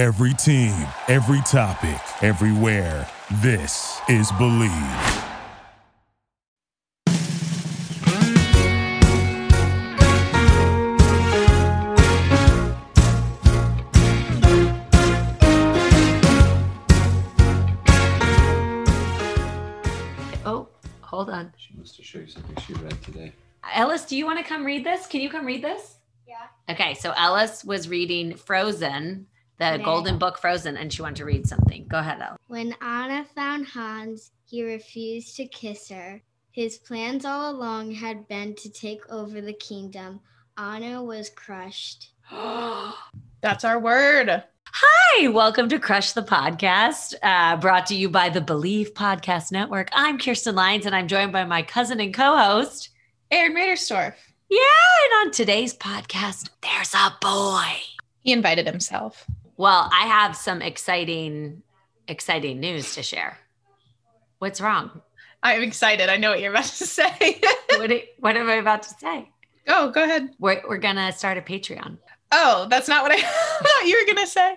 Every team, every topic, everywhere. This is Believe. Oh, hold on. She wants to show you something she read today. Ellis, do you want to come read this? Can you come read this? Yeah. Okay, so Ellis was reading Frozen, the Okay. golden book Frozen, and she wanted to read something. Go ahead, Ellis. When Anna found Hans, he refused to kiss her. His plans all along had been to take over the kingdom. Anna was crushed. That's our word. Hi, welcome to Crush the Podcast, uh, brought to you by the Believe Podcast Network. I'm Kirsten Lyons, and I'm joined by my cousin and co-host. Aaron Raderstorff. Yeah, and on today's podcast, there's a boy. He invited himself. Well, I have some exciting, exciting news to share. What's wrong? I'm excited. I know what you're about to say. What, what am I about to say? Oh, go ahead. We're, we're gonna start a Patreon. Oh, that's not what I thought you were going to say.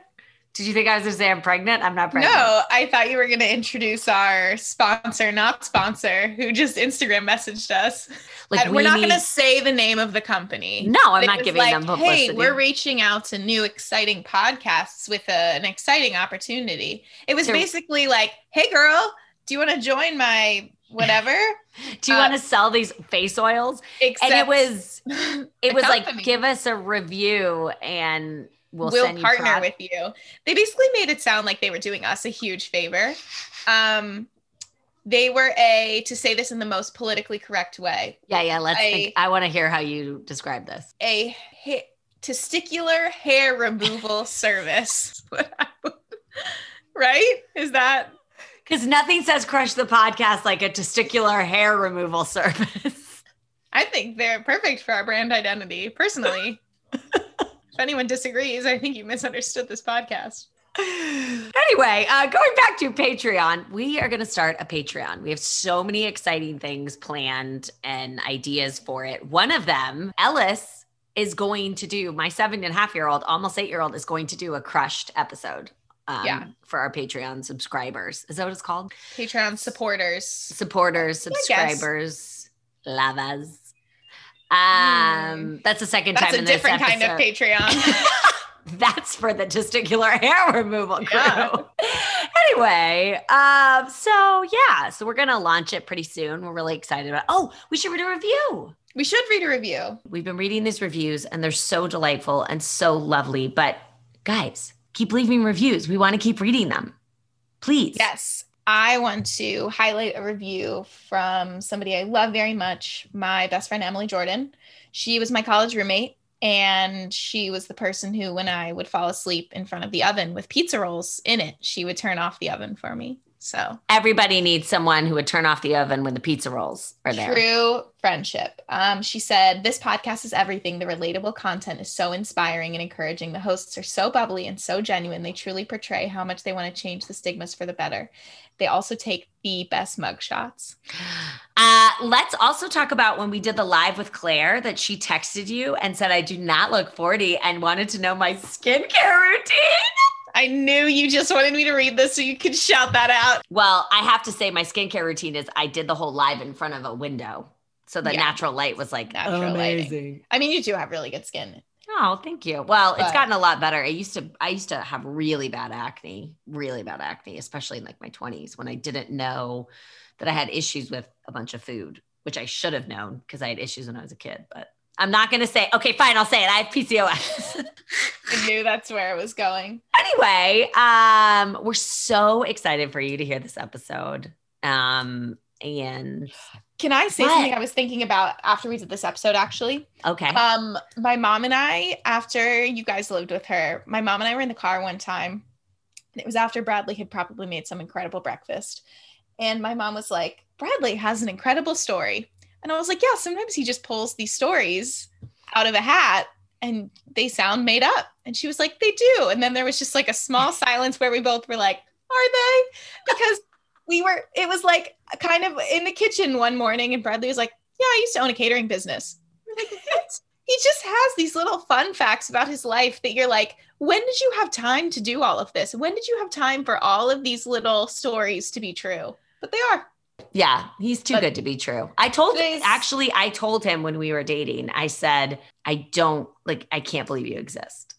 Did you think I was gonna say I'm pregnant? I'm not pregnant. No, I thought you were going to introduce our sponsor, not sponsor, who just Instagram messaged us. like we we're not need- going to say the name of the company. No, I'm It not giving like, them publicity. Hey, we're reaching out to new exciting podcasts with a, an exciting opportunity. It was To- basically like, hey, girl, do you want to join my whatever? Do you uh, want to sell these face oils? And it was it was like give us a review and we'll, partner with you. They basically made it sound like they were doing us a huge favor. Um, they were a, to say this in the most politically correct way, Yeah, yeah. Let's. I- think, I want to hear how you describe this. a ha- testicular hair removal service. right? Is that Because nothing says crush the podcast like a testicular hair removal service. I think they're perfect for our brand identity. Personally, if anyone disagrees, I think you misunderstood this podcast. anyway, uh, going back to Patreon, we are going to start a Patreon. We have so many exciting things planned and ideas for it. One of them, Ellis, is going to do, my seven and a half year old, almost eight year old, is going to do a crushed episode. Um, Yeah. For our Patreon subscribers. Is that what it's called? Patreon supporters. Supporters, subscribers, lavas. Um, that's the second Mm. That's time a in this different kind of. Patreon. That's for the testicular hair removal crew. Yeah. anyway, um, so yeah, so we're gonna launch it pretty soon. We're really excited about. Oh, we should read a review. we should read a review. We've been reading these reviews, and they're so delightful and so lovely. But guys, keep leaving reviews. We want to keep reading them. Please. Yes. I want to highlight a review from somebody I love very much, my best friend Emily Jordan. She was my college roommate, and she was the person who, when I would fall asleep in front of the oven with pizza rolls in it, she would turn off the oven for me. So Everybody needs someone who would turn off the oven when the pizza rolls are there. True friendship. Um, she said, This podcast is everything. The relatable content is so inspiring and encouraging. The hosts are so bubbly and so genuine. They truly portray how much they want to change the stigmas for the better. They also take the best mug shots. Uh, let's also talk about when we did the live with Claire that she texted you and said, I do not look 40 and wanted to know my skincare routine. I knew you just wanted me to read this so you could shout that out. Well, I have to say, my skincare routine is I did the whole live in front of a window. So the Yeah. natural light was like Natural lighting. I mean, you do have really good skin. Oh, thank you. Well, it's gotten a lot better. I used to I used to have really bad acne, really bad acne, especially in like my 20s when I didn't know that I had issues with a bunch of food, which I should have known because I had issues when I was a kid, but I'm not going to say, okay, fine, I'll say it. I have PCOS. I knew that's where it was going. anyway, um, we're so excited for you to hear this episode. Um, and Can I say What? something I was thinking about after we did this episode, actually? okay. Um, my mom and I, after you guys lived with her, my mom and I were in the car one time. And it was after Bradley had probably made some incredible breakfast. And my mom was like, Bradley has an incredible story. And I was like, yeah, sometimes he just pulls these stories out of a hat and they sound made up. And she was like, they do. And then there was just like a small silence where we both were like, are they? Because we were, it was like kind of in the kitchen one morning and Bradley was like, yeah, I used to own a catering business. We're like, he just has these little fun facts about his life that you're like, when did you have time to do all of this? When did you have time for all of these little stories to be true? But they are. Yeah, he's too But good to be true. I told today's- actually, I told him when we were dating, I said, I don't like, I can't believe you exist.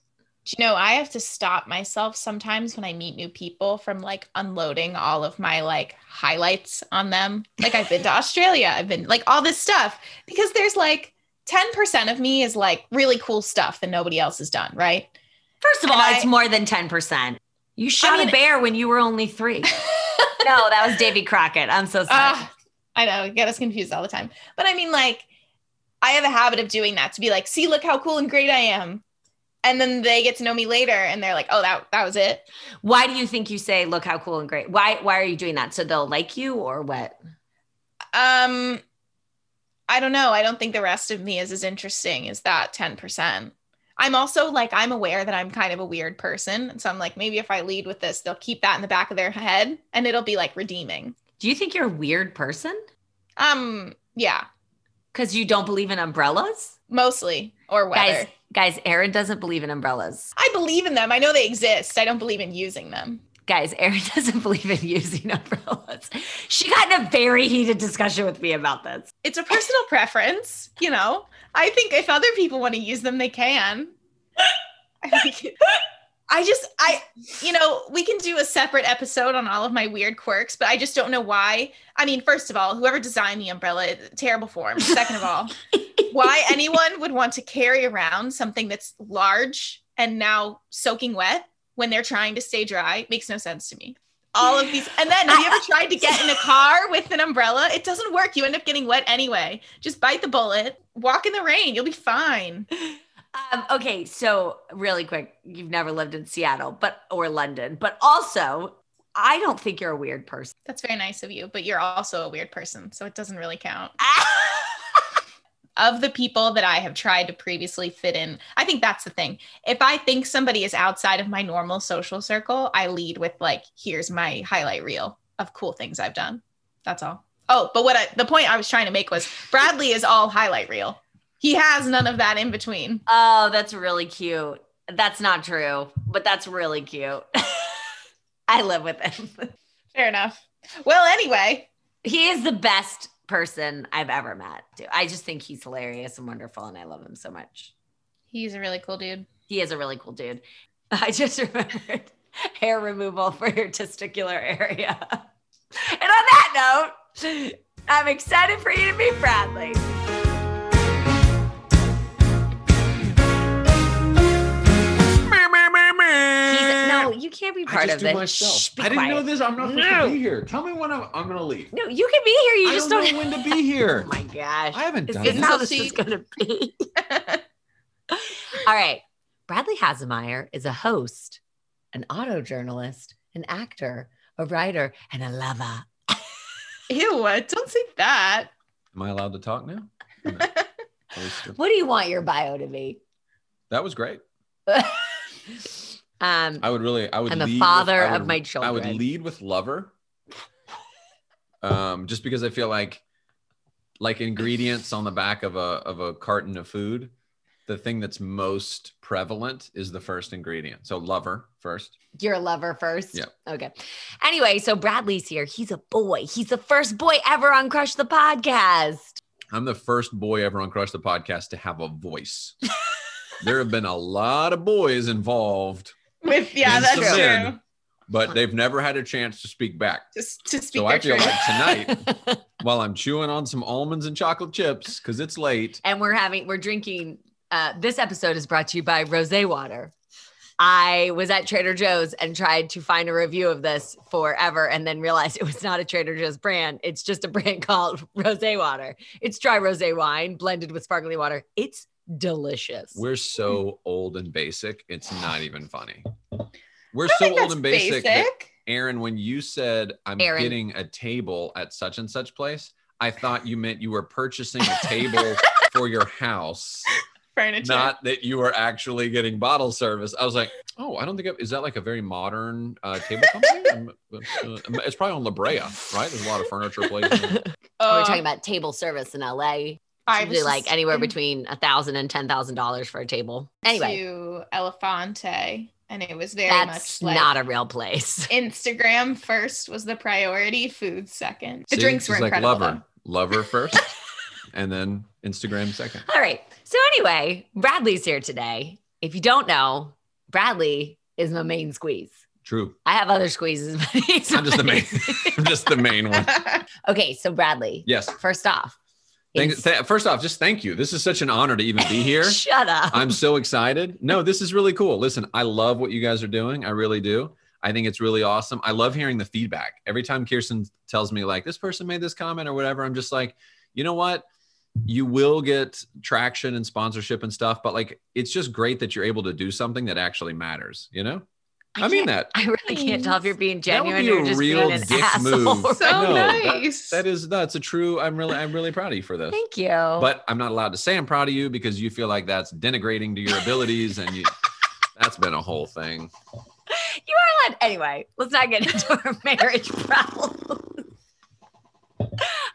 Do you know, I have to stop myself sometimes when I meet new people from like unloading all of my like highlights on them. Like I've been to Australia, I've been like all this stuff because there's like 10% of me is like really cool stuff that nobody else has done, right? First of all, And I- it's more than 10%. You shot mean- a bear when you were only three. no, that was Davy Crockett. I'm so sorry. Ah, I know, get us confused all the time. But I mean, like, I have a habit of doing that to be like, see, look how cool and great I am. And then they get to know me later and they're like, oh, that that was it. why do you think you say, look how cool and great? Why, why are you doing that? So they'll like you or what? Um, I don't know. I don't think the rest of me is as interesting as that 10%. I'm also like, I'm aware that I'm kind of a weird person. And so I'm like, maybe if I lead with this, they'll keep that in the back of their head and it'll be like redeeming. Do you think you're a weird person? Um, yeah, Because you don't believe in umbrellas? mostly or weather. Guys, guys, Aaron doesn't believe in umbrellas. I believe in them. I know they exist. I don't believe in using them. Guys, Erin doesn't believe in using umbrellas. She got in a very heated discussion with me about this. It's a personal preference, you know. I think if other people want to use them, they can. I just, I, you know, we can do a separate episode on all of my weird quirks, but I just don't know why. I mean, first of all, whoever designed the umbrella, terrible form. Second of all, why anyone would want to carry around something that's large and now soaking wet when they're trying to stay dry makes no sense to me. All of these, and then have you ever tried to get in a car with an umbrella? It doesn't work. You end up getting wet anyway. Just bite the bullet, walk in the rain, you'll be fine. Um, okay, so really quick, you've never lived in Seattle, but or London, but also, I don't think you're a weird person. That's very nice of you, but you're also a weird person, so it doesn't really count. Of the people that I have tried to previously fit in, I think that's the thing. If I think somebody is outside of my normal social circle, I lead with like, here's my highlight reel of cool things I've done. That's all. Oh, but what I, the point I was trying to make was Bradley is all highlight reel. He has none of that in between. oh, that's really cute. That's not true, but that's really cute. I live with him. Fair enough. Well, anyway, He is the best person I've ever met. I just think he's hilarious and wonderful, and I love him so much. he's a really cool dude. He is a really cool dude. I just remembered hair removal for your testicular area. And on that note, I'm excited for you to meet Bradley. You can't be I part just of do this. myself. Shh, be I didn't know this. I'm not supposed No. to be here. Tell me when I'm, I'm gonna leave. No, you can be here. You I just don't don't. know when to be here. Oh my gosh. I haven't Is done this this. how this is going to be? All right. Bradley Hasemeyer is a host, an auto journalist, an actor, a writer, and a lover. Ew, don't say that. Am I allowed to talk now? No. At least- What do you want your bio to be? that was great. Um, I would really. I would. I'm lead father with, I of would- my I would lead with lover. Um, just because I feel like, like ingredients on the back of a of a carton of food, the thing that's most prevalent is the first ingredient. So lover first. you're a lover first. Yeah. Okay. Anyway, so Bradley's here. He's a boy. He's the first boy ever on Crush the Podcast. I'm the first boy ever on Crush the Podcast to have a voice. there have been a lot of boys involved, With yeah, that's some true. men. but they've never had a chance to speak back. Just to speak So their I feel truth. like tonight, while I'm chewing on some almonds and chocolate chips, because it's late, and we're having we're drinking uh, this episode is brought to you by rose water i was at trader joe's and tried to find a review of this forever and then realized it was not a trader joe's brand it's just a brand called rose water it's dry rose wine blended with sparkling water it's delicious we're so old and basic. It's not even funny. We're I so old and basic, basic. Aaron, when you said I'm Aaron. getting a table at such and such place, I thought you meant you were purchasing a table for your house, Furniture. not that you were actually getting bottle service. I was like, oh, I don't think I, is that like a very modern uh, table company? Uh, it's probably on La Brea, right? There's a lot of furniture places. we're Oh, talking about table service in la I usually was like anywhere in- between a thousand and ten thousand dollars for a table. Anyway, to Elephante, and it was very that's much like not a real place. Instagram first was the priority, food second. The See? drinks were It's like incredible. lover, lover first, and then Instagram second. All right. So anyway, Bradley's here today. If you don't know, Bradley is my main squeeze. True. I have other squeezes, but he's I'm just the main. I'm just the main one. okay, so Bradley. Yes. First off, Thank, th- first off, just thank you. This is such an honor to even be here. Shut up. I'm so excited. No, this is really cool. Listen, I love what you guys are doing. I really do. I think it's really awesome. I love hearing the feedback. Every time Kirsten tells me, like, this person made this comment or whatever, I'm just like, you know what? You will get traction and sponsorship and stuff, but like, it's just great that you're able to do something that actually matters, you know? I, mean that. I really can't tell if you're being That would genuine be or a just real being an dick asshole. move. So No, that- nice. That is, that's a true, I'm really, I'm really proud of you for this. Thank you. But I'm not allowed to say I'm proud of you because you feel like that's denigrating to your abilities and you, that's been a whole thing. you are allowed. Anyway, let's not get into our marriage problems. oh,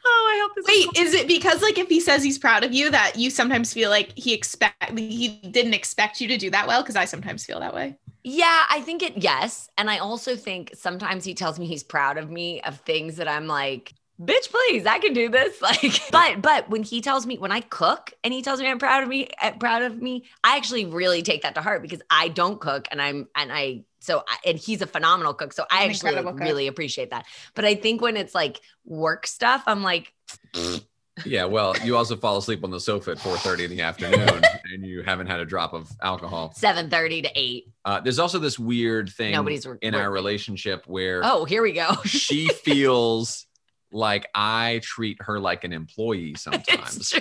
I hope this. Wait, is it because like if he says he's proud of you that you sometimes feel like he expect he didn't expect you to do that well? Because I sometimes feel that way. Yeah, I think it. Yes, and I also think sometimes he tells me he's proud of me of things that I'm like, bitch, please, I can do this. Like, but but when he tells me when I cook and he tells me I'm proud of me, uh, proud of me, I actually really take that to heart because I don't cook and I'm and I so I, and he's a phenomenal cook, so I actually cook. really appreciate that. But I think when it's like work stuff, I'm like, Yeah, well, you also fall asleep on the sofa at 4:30 in the afternoon, and you haven't had a drop of alcohol. seven thirty to eight. Uh, there's also this weird thing Nobody's wor- in our working. relationship where Oh, here we go. she feels like I treat her like an employee sometimes.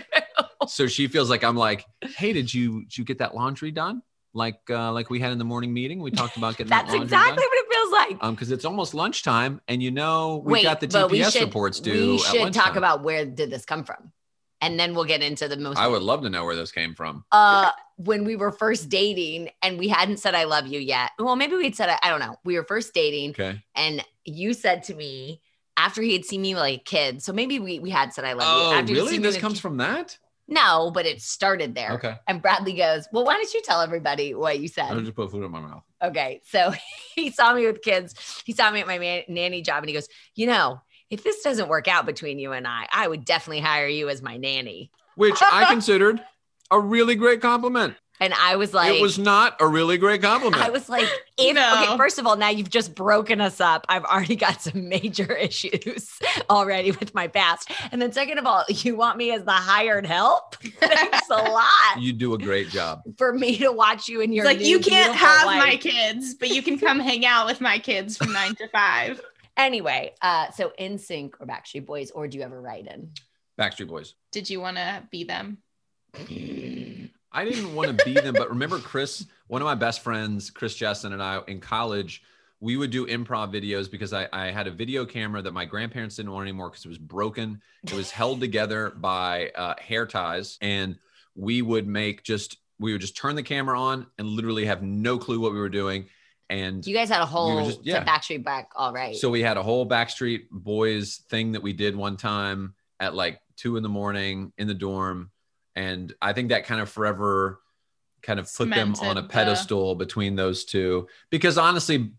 so she feels like I'm like, hey, did you did you get that laundry done? Like uh, like we had in the morning meeting, we talked about getting That's that laundry exactly done. what it feels like. Um, because it's almost lunchtime, and you know we Wait, got the but we TPS should- reports due. We should talk about where did this come from, and then we'll get into the most. I would love to know where this came from. Uh, when we were first dating, and we hadn't said "I love you" yet. Well, maybe we'd said I, I don't know. We were first dating, Okay. and you said to me after he had seen me like a kid. So maybe we we had said "I love Oh, you." After really? This comes from that? No, but it started there. Okay. And Bradley goes, "Well, why don't you tell everybody what you said?" I'll just put food in my mouth. Okay. So he saw me with kids. He saw me at my man- nanny job and he goes, You know, if this doesn't work out between you and I, I would definitely hire you as my nanny. Which I considered a really great compliment. And I was like, it was not a really great compliment. I was like, if No. okay, first of all, now you've just broken us up. I've already got some major issues already with my past. And then second of all, you want me as the hired help? Thanks a lot you do a great job. for me to watch you in your It's like new, you can't have life. my kids, but you can come hang out with my kids from nine to five. Anyway, uh, so NSYNC or Backstreet Boys, or do you ever write in? Backstreet Boys. Did you want to be them? I didn't want to be them, but remember Chris, one of my best friends, Chris Jessen, and I in college, we would do improv videos because I, I had a video camera that my grandparents didn't want anymore because it was broken. It was held together by uh, hair ties, and we would make just we would just turn the camera on and literally have no clue what we were doing. And You guys had a whole just- yeah. Backstreet back, all right. So we had a whole Backstreet Boys thing that we did one time at like two in the morning in the dorm. And I think that kind of forever kind of put them on a Cemented the- pedestal between those two. Because honestly,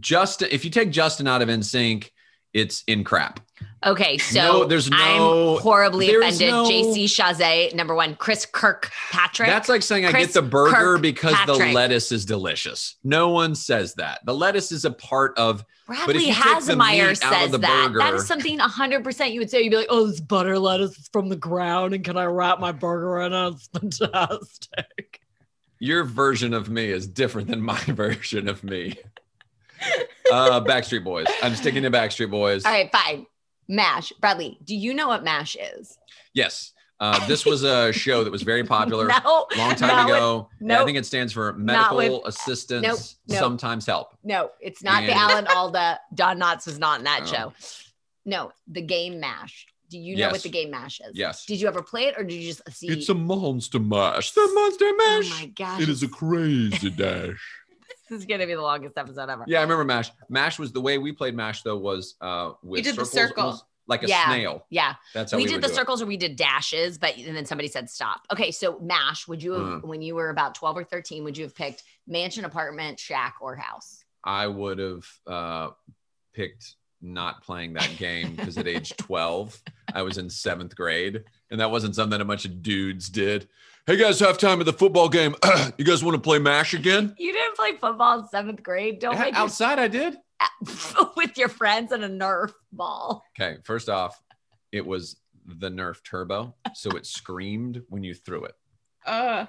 Justin, if you take Justin out of NSYNC, it's in crap. okay, so No, there's no- I'm horribly there's offended. no- JC Chasez, number one, Chris Kirkpatrick. That's like saying I Chris get the burger because the lettuce is delicious. No one says that. The lettuce is a part of Bradley you take the Hasemeyer meat out of says that. That burger- is something 100% you would say. You'd be like, oh, this butter lettuce is from the ground, and can I wrap my burger in it? It's fantastic. your version of me is different than my version of me. Uh, Backstreet Boys. I'm sticking to Backstreet Boys. All right, fine. MASH. Bradley, do you know what MASH is? Yes. Uh, this was a show that was very popular No. long time not with- ago. nope. I think it stands for medical with- assistance, Nope, nope. sometimes help. No, it's not the Alan Alda. Don Knotts was not in that Oh. show. No, the game MASH. Do you know what the game MASH is? Yes. Did you ever play it or did you just see? It's a monster mash. The monster mash. oh my gosh. It is a crazy dash. Is gonna be the longest episode ever. Yeah, I remember Mash. Mash was the way we played Mash though was uh with You did the circles. It circle. like a Yeah. snail. Yeah. That's how we, we, did the do it. circles or we did dashes, but and then somebody said stop. Okay, so Mash, would you have Mm. when you were about 12 or 13, would you have picked mansion, apartment, shack, or house? I would have uh, picked not playing that game because at age 12, I was in seventh grade, and that wasn't something a bunch of dudes did. Hey guys, halftime of the football game. you guys want to play Mash again? You didn't play football in seventh grade. Don't Yeah, make your outside, I did. with your friends and a Nerf ball. Okay, first off, it was the Nerf Turbo, so it screamed when you threw it. Uh,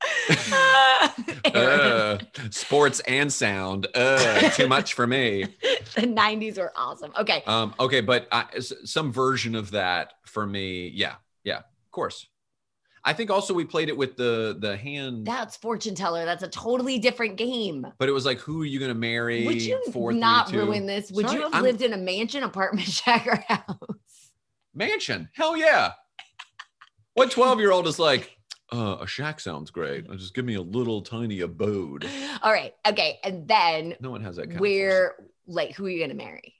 Uh, sports and sound. Uh, too much for me. the 90s were awesome. Okay. Um, okay, but I, some version of that for me, yeah, yeah, of course. I think also we played it with the the hand, That's fortune teller. That's a totally different game. but it was like, who are you going to marry? Would you Four, not ruin this? Would Sorry, you have I'm- lived in a mansion, apartment, shack, or house? mansion? Hell yeah! What twelve year old is like? Uh, a shack sounds great. Just give me a little tiny abode. All right. Okay. And then No one has that. Kind of where, like, who are you going to marry?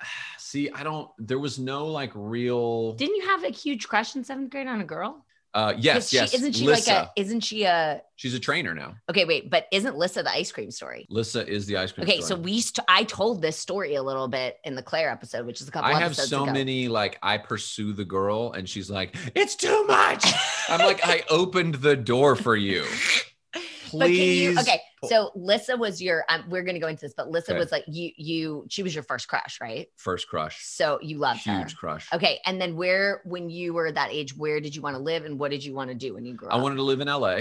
See, I don't. There was no like real. Didn't you have a huge crush in seventh grade on a girl? Uh, yes, she- yes. Isn't she Lissa. like a? Isn't she a? She's a trainer now. Okay, wait, but isn't Lissa the ice cream story? Lissa is the ice cream. Okay, story. so we st- I told this story a little bit in the Claire episode, which is a couple I have so ago. many like I pursue the girl and she's like, it's too much. I'm like, I opened the door for you. But can you? Please. Okay, so Lissa was your. Um, we're gonna go into this, but Lissa Okay. was like you. You. She was your first crush, right? First crush. So you loved her. Huge crush. Okay, and then where, when you were that age, where did you want to live, and what did you want to do when you grew up? I wanted to live in LA.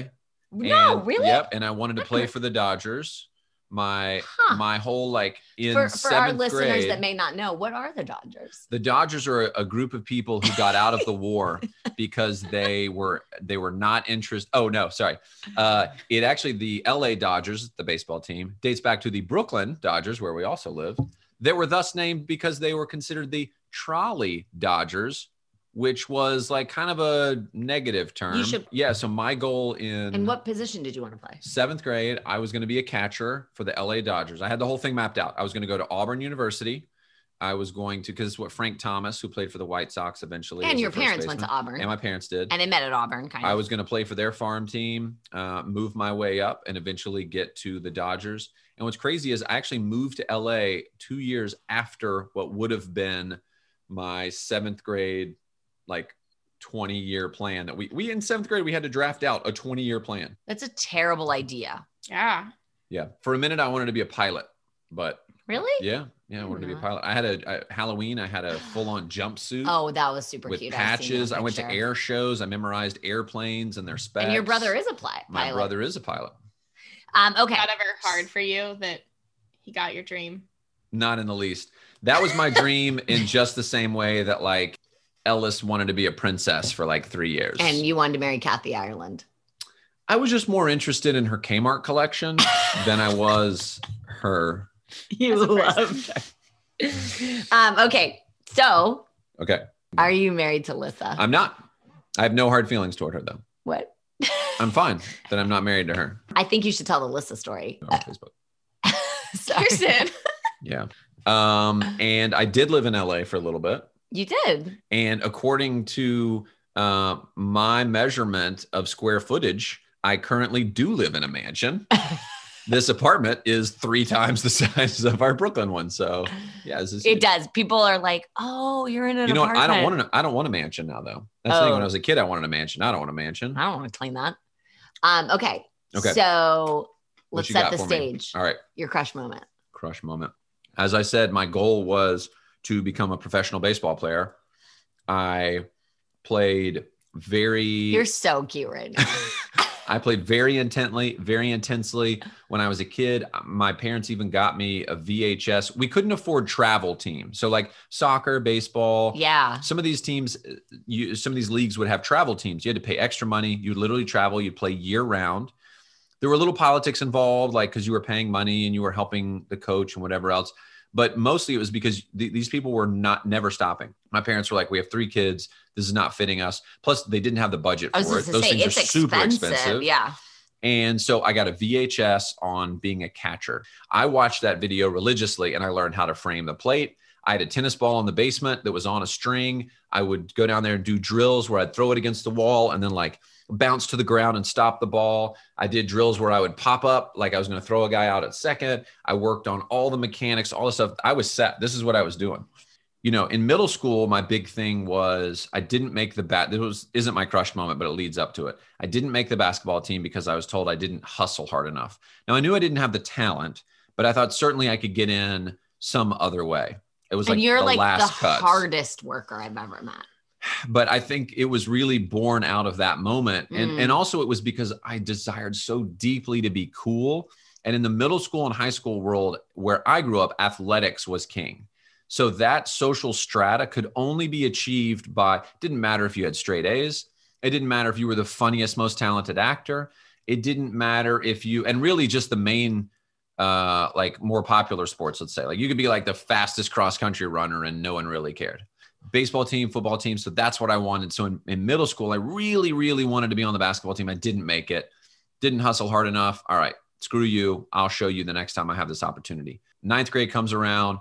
No, and- really? Yep. And I wanted to play for the Dodgers. My Huh. my whole like in For, for our listeners grade. that may not know, what are the Dodgers? the Dodgers are a, a group of people who got out of the war because they were they were not interested. Oh no, sorry. Uh, it actually the L.A. Dodgers, the baseball team, dates back to the Brooklyn Dodgers, where we also live. They were thus named because they were considered the trolley Dodgers, which was like kind of a negative term. You should- yeah. So my goal in And what position did you want to play? seventh grade, I was going to be a catcher for the LA Dodgers. I had the whole thing mapped out. I was going to go to Auburn University. I was going to, because what Frank Thomas, who played for the White Sox eventually. And your parents went to. Auburn, And my parents did. and they met at Auburn, kind of. I was going to play for their farm team, uh, move my way up, and eventually get to the Dodgers. And what's crazy is I actually moved to LA two years after what would have been my seventh grade, like 20 year plan that we, we in seventh grade, we had to draft out a 20 year plan. That's a terrible idea. yeah. Yeah. For a minute, I wanted to be a pilot, but Really? yeah, yeah, I wanted to be a pilot. I had a, a Halloween, I had a full on jumpsuit Oh, that was super with cute. I've seen that patches. I went to air shows. I memorized airplanes and their specs. And your brother is a pli- pilot. my brother is a pilot. Um, okay. That ever hard for you that he got your dream? Not in the least. That was my dream in just the same way that like Ellis wanted to be a princess for like three years. And you wanted to marry Kathy Ireland. I was just more interested in her Kmart collection than I was her. You love. a her. um, okay. So Okay. are you married to Lissa? I'm not. I have no hard feelings toward her though. what? I'm fine that I'm not married to her. I think you should tell the Lissa story. on Facebook. Kirsten. Yeah. Um, and I did live in LA for a little bit. You did. And according to uh, my measurement of square footage, I currently do live in a mansion. this apartment is three times the size of our Brooklyn one. So yeah, this is It does. People are like, "Oh, you're in an You know what? I don't want to. I don't want a mansion now, though. That's the thing. When Oh. I was a kid, I wanted a mansion. I don't want a mansion. I don't want to claim that. Um, okay. Okay. So let's set the for me? stage. All right, Your crush moment. crush moment. As I said, my goal was to become a professional baseball player. I played very. You're so cute right now. I played very intently, very intensely when I was a kid. My parents even got me a VHS. We couldn't afford travel teams, so like soccer, baseball. yeah. Some of these teams, you, some of these leagues would have travel teams. You had to pay extra money. You'd literally travel. You'd play year round. There were little politics involved, like because you were paying money and you were helping the coach and whatever else. But mostly it was because th- these people were not never stopping. My parents were like, "We have three kids. This is not fitting us." Plus, they didn't have the budget for it. Those say things it's are super expensive. expensive. Yeah. And so I got a VHS on being a catcher. I watched that video religiously and I learned how to frame the plate. I had a tennis ball in the basement that was on a string. I would go down there and do drills where I'd throw it against the wall and then like bounce to the ground and stop the ball. I did drills where I would pop up like I was going to throw a guy out at second. I worked on all the mechanics, all the stuff. I was set. This is what I was doing. You know, in middle school, my big thing was I didn't make the bat. This was isn't my crush moment, but it leads up to it. I didn't make the basketball team because I was told I didn't hustle hard enough. Now I knew I didn't have the talent, but I thought certainly I could get in some other way. It was like you're the like the cuts. hardest worker I've ever met. But I think it was really born out of that moment. And, Mm. and also it was because I desired so deeply to be cool. And in the middle school and high school world where I grew up, athletics was king. So that social strata could only be achieved by, didn't matter if you had straight A's. It didn't matter if you were the funniest, most talented actor. It didn't matter if you, and really just the main, uh, like more popular sports, let's say, like you could be like the fastest cross country runner and no one really cared baseball team, football team. So that's what I wanted. So in, in middle school, I really, really wanted to be on the basketball team. I didn't make it, didn't hustle hard enough. All right, screw you. I'll show you the next time I have this opportunity. Ninth grade comes around,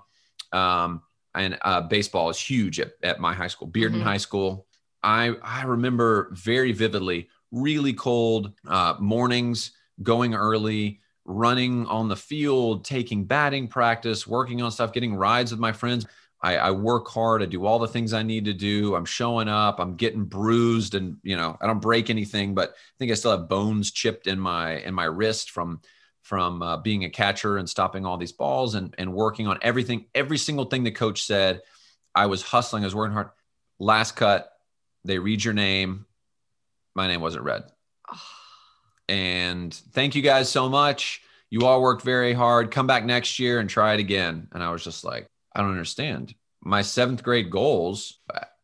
um, and uh, baseball is huge at, at my high school, Bearden Mhm. High School. I I remember very vividly, really cold uh, mornings, going early, running on the field, taking batting practice, working on stuff, getting rides with my friends. I, I work hard. I do all the things I need to do. I'm showing up. I'm getting bruised, and you know I don't break anything, but I think I still have bones chipped in my in my wrist from from uh, being a catcher and stopping all these balls and and working on everything. Every single thing the coach said, I was hustling. I was working hard. Last cut, they read your name. My name wasn't read. And thank you guys so much. You all worked very hard. Come back next year and try it again. And I was just like, I don't understand. My seventh grade goals.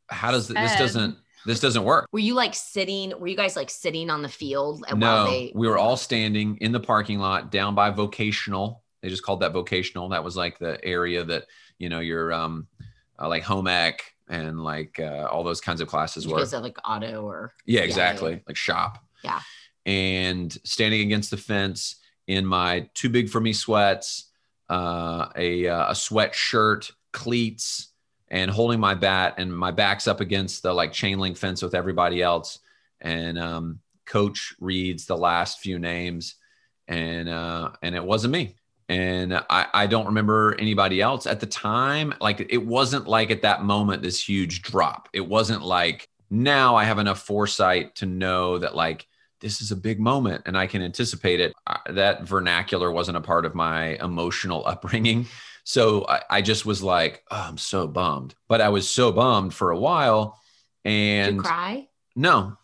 How does this Ed. doesn't this doesn't work? Were you like sitting? Were you guys like sitting on the field? And No, while they, we were all standing in the parking lot down by vocational. They just called that vocational. That was like the area that you know your um uh, like home ec and like uh, all those kinds of classes you were. have like auto or Yeah, Yeah, exactly. Like shop. Yeah. And standing against the fence in my too big for me sweats, uh, a uh, a sweatshirt, cleats, and holding my bat, and my back's up against the like chain link fence with everybody else. And um, coach reads the last few names, and uh, and it wasn't me. And I, I don't remember anybody else at the time. Like it wasn't like at that moment this huge drop. It wasn't like now I have enough foresight to know that like this is a big moment and I can anticipate it. That vernacular wasn't a part of my emotional upbringing. So I, I just was like, oh, I'm so bummed. But I was so bummed for a while. Did And you cry? no,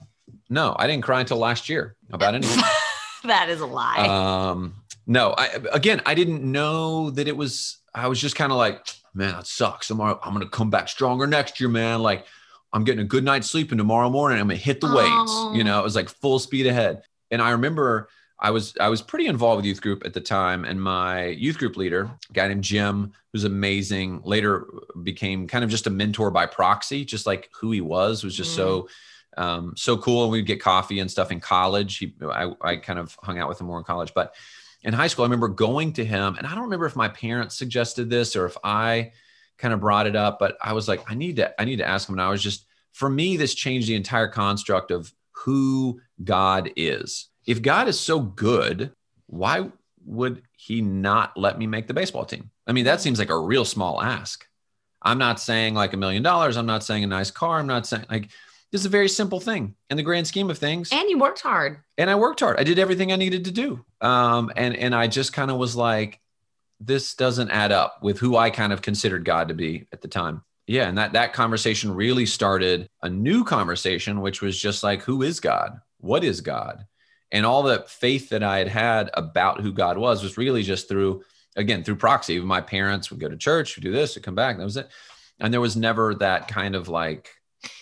no, I didn't cry until last year about anything. that is a lie. um, no, I, again, I didn't know that it was, I was just kind of like, man, that sucks. Tomorrow, I'm going to come back stronger next year, man. Like, I'm getting a good night's sleep, and tomorrow morning, I'm to hit the weights. Oh. You know, it was like full speed ahead. And I remember I was I was pretty involved with youth group at the time, and my youth group leader, a guy named Jim, who's amazing, later became kind of just a mentor by proxy, just like who he was was just so um, so cool. And we'd get coffee and stuff in college. He, I, I kind of hung out with him more in college, but in high school, I remember going to him, and I don't remember if my parents suggested this or if I kind of brought it up, but I was like, I need to, I need to ask him. And I was just, for me, this changed the entire construct of who God is. If God is so good, why would he not let me make the baseball team? I mean, that seems like a real small ask. I'm not saying like a million dollars. I'm not saying a nice car. I'm not saying like this is a very simple thing in the grand scheme of things. and you worked hard. And I worked hard. I did everything I needed to do. Um, and and I just kind of was like, this doesn't add up with who I kind of considered God to be at the time. Yeah, and that that conversation really started a new conversation, which was just like, who is God? What is God? And all the faith that I had had about who God was was really just through, again, through proxy. My parents would go to church, would do this, would come back, that was it. And there was never that kind of like,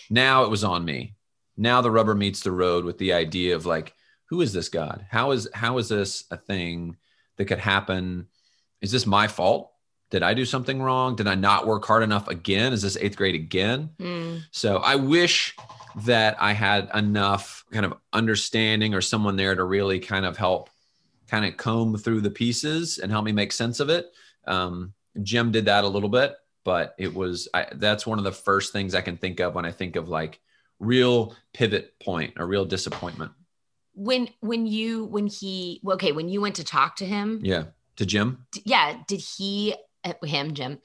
now it was on me. Now the rubber meets the road with the idea of like, who is this God? How is how is this a thing that could happen? Is this my fault? Did I do something wrong? Did I not work hard enough again? Is this eighth grade again? Hmm. So I wish that I had enough kind of understanding or someone there to really kind of help kind of comb through the pieces and help me make sense of it. Um, Jim did that a little bit. but it was I, that's one of the first things I can think of when I think of like real pivot point, a real disappointment. When when you when he okay when you went to talk to him Yeah, to Jim. yeah did he uh, him Jim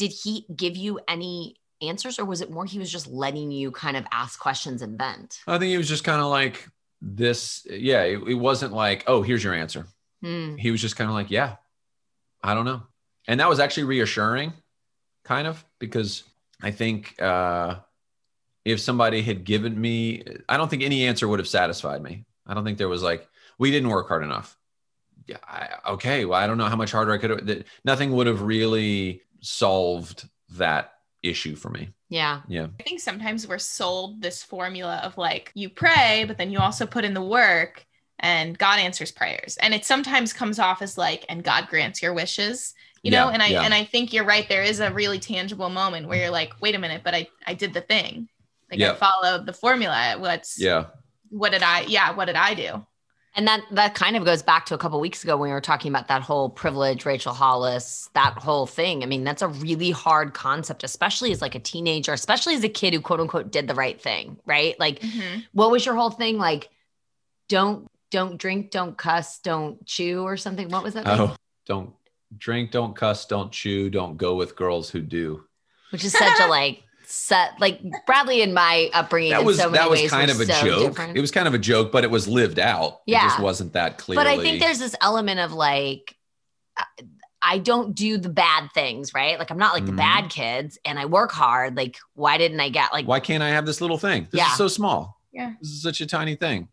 did he give you any answers or was it more he was just letting you kind of ask questions and vent? I think he was just kind of like this. Yeah, it, it wasn't like, oh, here's your answer. Hmm. He was just kind of like, yeah, I don't know. And that was actually reassuring, kind of, because I think uh, if somebody had given me, I don't think any answer would have satisfied me. I don't think there was like, we didn't work hard enough. Yeah, I, okay. Well, I don't know how much harder I could have. Nothing would have really solved that issue for me. Yeah. Yeah. I think sometimes we're sold this formula of like you pray, but then you also put in the work and God answers prayers. And it sometimes comes off as like, and God grants your wishes, you know? Yeah, And I yeah. and I think you're right. There is a really tangible moment where you're like, wait a minute, but I I did the thing. Like I Yeah. followed the formula. What's Yeah. what did I yeah, what did I do? And that that kind of goes back to a couple weeks ago when we were talking about that whole privilege, Rachel Hollis, that whole thing. I mean, that's a really hard concept, especially as like a teenager, especially as a kid who quote unquote did the right thing, right? Like, Mhm. what was your whole thing? Like, don't don't drink, don't cuss, don't chew, or something. What was that? thing? Oh, don't drink, don't cuss, don't chew, don't go with girls who do. Which is such a like set like Bradley in my upbringing. That in was so many that was ways kind of a so joke. different. It was kind of a joke, but it was lived out. It just Yeah. wasn't that clear. But I think there's this element of like, I- I don't do the bad things, right? Like I'm not like Mhm. the bad kids, and I work hard. Like, why didn't I get like? why can't I have this little thing? This Yeah. is so small. Yeah. This is such a tiny thing.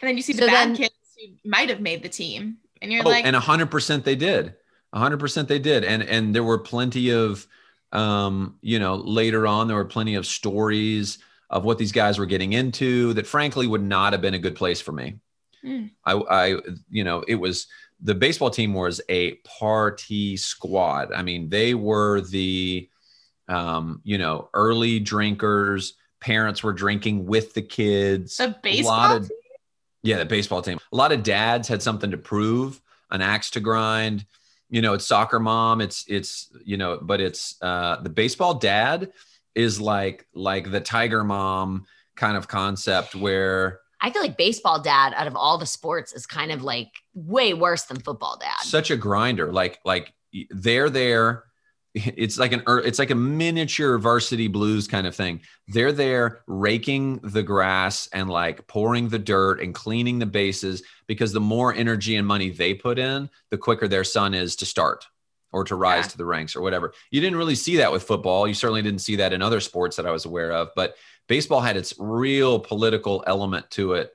And then you see the So bad then- kids who might have made the team. And you're Oh, like, and hundred percent they did. hundred percent they did. And and there were plenty of um, you know, later on there were plenty of stories of what these guys were getting into that frankly would not have been a good place for me. Mm. I I you know, it was the baseball team was a party squad. I mean, they were the um, you know, early drinkers. Parents were drinking with the kids. the baseball of- team? yeah, the baseball team. A lot of dads had something to prove, an axe to grind. You know, it's soccer mom. It's it's you know, but it's uh, the baseball dad is like like the tiger mom kind of concept where I feel like baseball dad out of all the sports is kind of like way worse than football dad. such a grinder. Like like they're there. It's like an er, it's like a miniature varsity blues kind of thing. They're there raking the grass and like pouring the dirt and cleaning the bases because the more energy and money they put in, the quicker their son is to start or to rise Yeah. to the ranks or whatever. You didn't really see that with football. You certainly didn't see that in other sports that I was aware of, but baseball had its real political element to it.